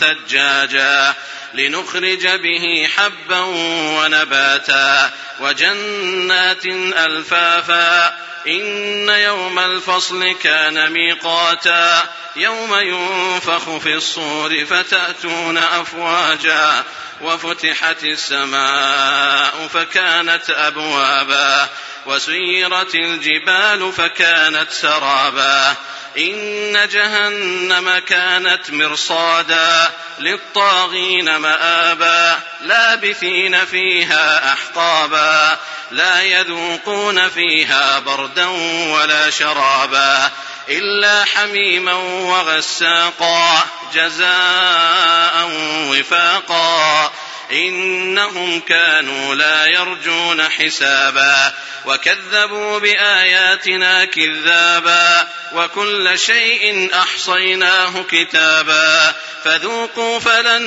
ثجاجا لنخرج به حبا ونباتا وجنات ألفافا إن يوم الفصل كان ميقاتا يوم ينفخ في الصور فتأتون أفواجا وفتحت السماء فكانت أبوابا وسيرت الجبال فكانت سرابا إن جهنم كانت مرصادا للطاغين مآبا لابثين فيها أحقابا لا يذوقون فيها بردا ولا شرابا إلا حميما وغساقا جزاء وفاقا. إنهم كانوا لا يرجون حسابا وكذبوا بآياتنا كذابا. وكل شيء أحصيناه كتابا فذوقوا فلن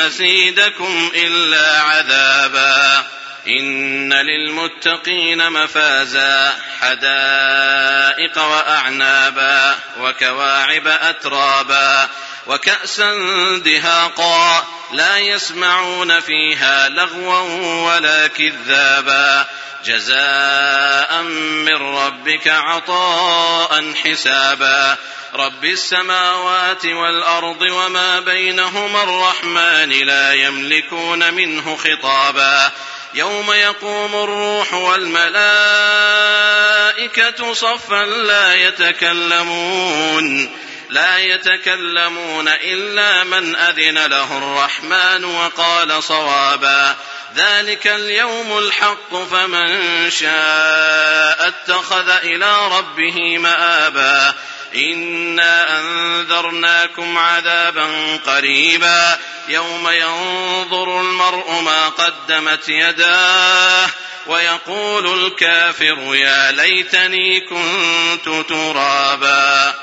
نزيدكم إلا عذابا إن للمتقين مفازا حدائق وأعنابا وكواعب أترابا وكأسا دهاقا لا يسمعون فيها لغوا ولا كذابا. جزاء من ربك عطاء حسابا. رب السماوات والأرض وما بينهما الرحمن لا يملكون منه خطابا. يوم يقوم الروح والملائكة صفا لا يتكلمون. لا يتكلمون إلا من أذن له الرحمن وقال صوابا. ذلك اليوم الحق فمن شاء اتخذ إلى ربه مآبا. إنا أنذرناكم عذابا قريبا. يوم ينظر المرء ما قدمت يداه ويقول الكافر يا ليتني كنت ترابا.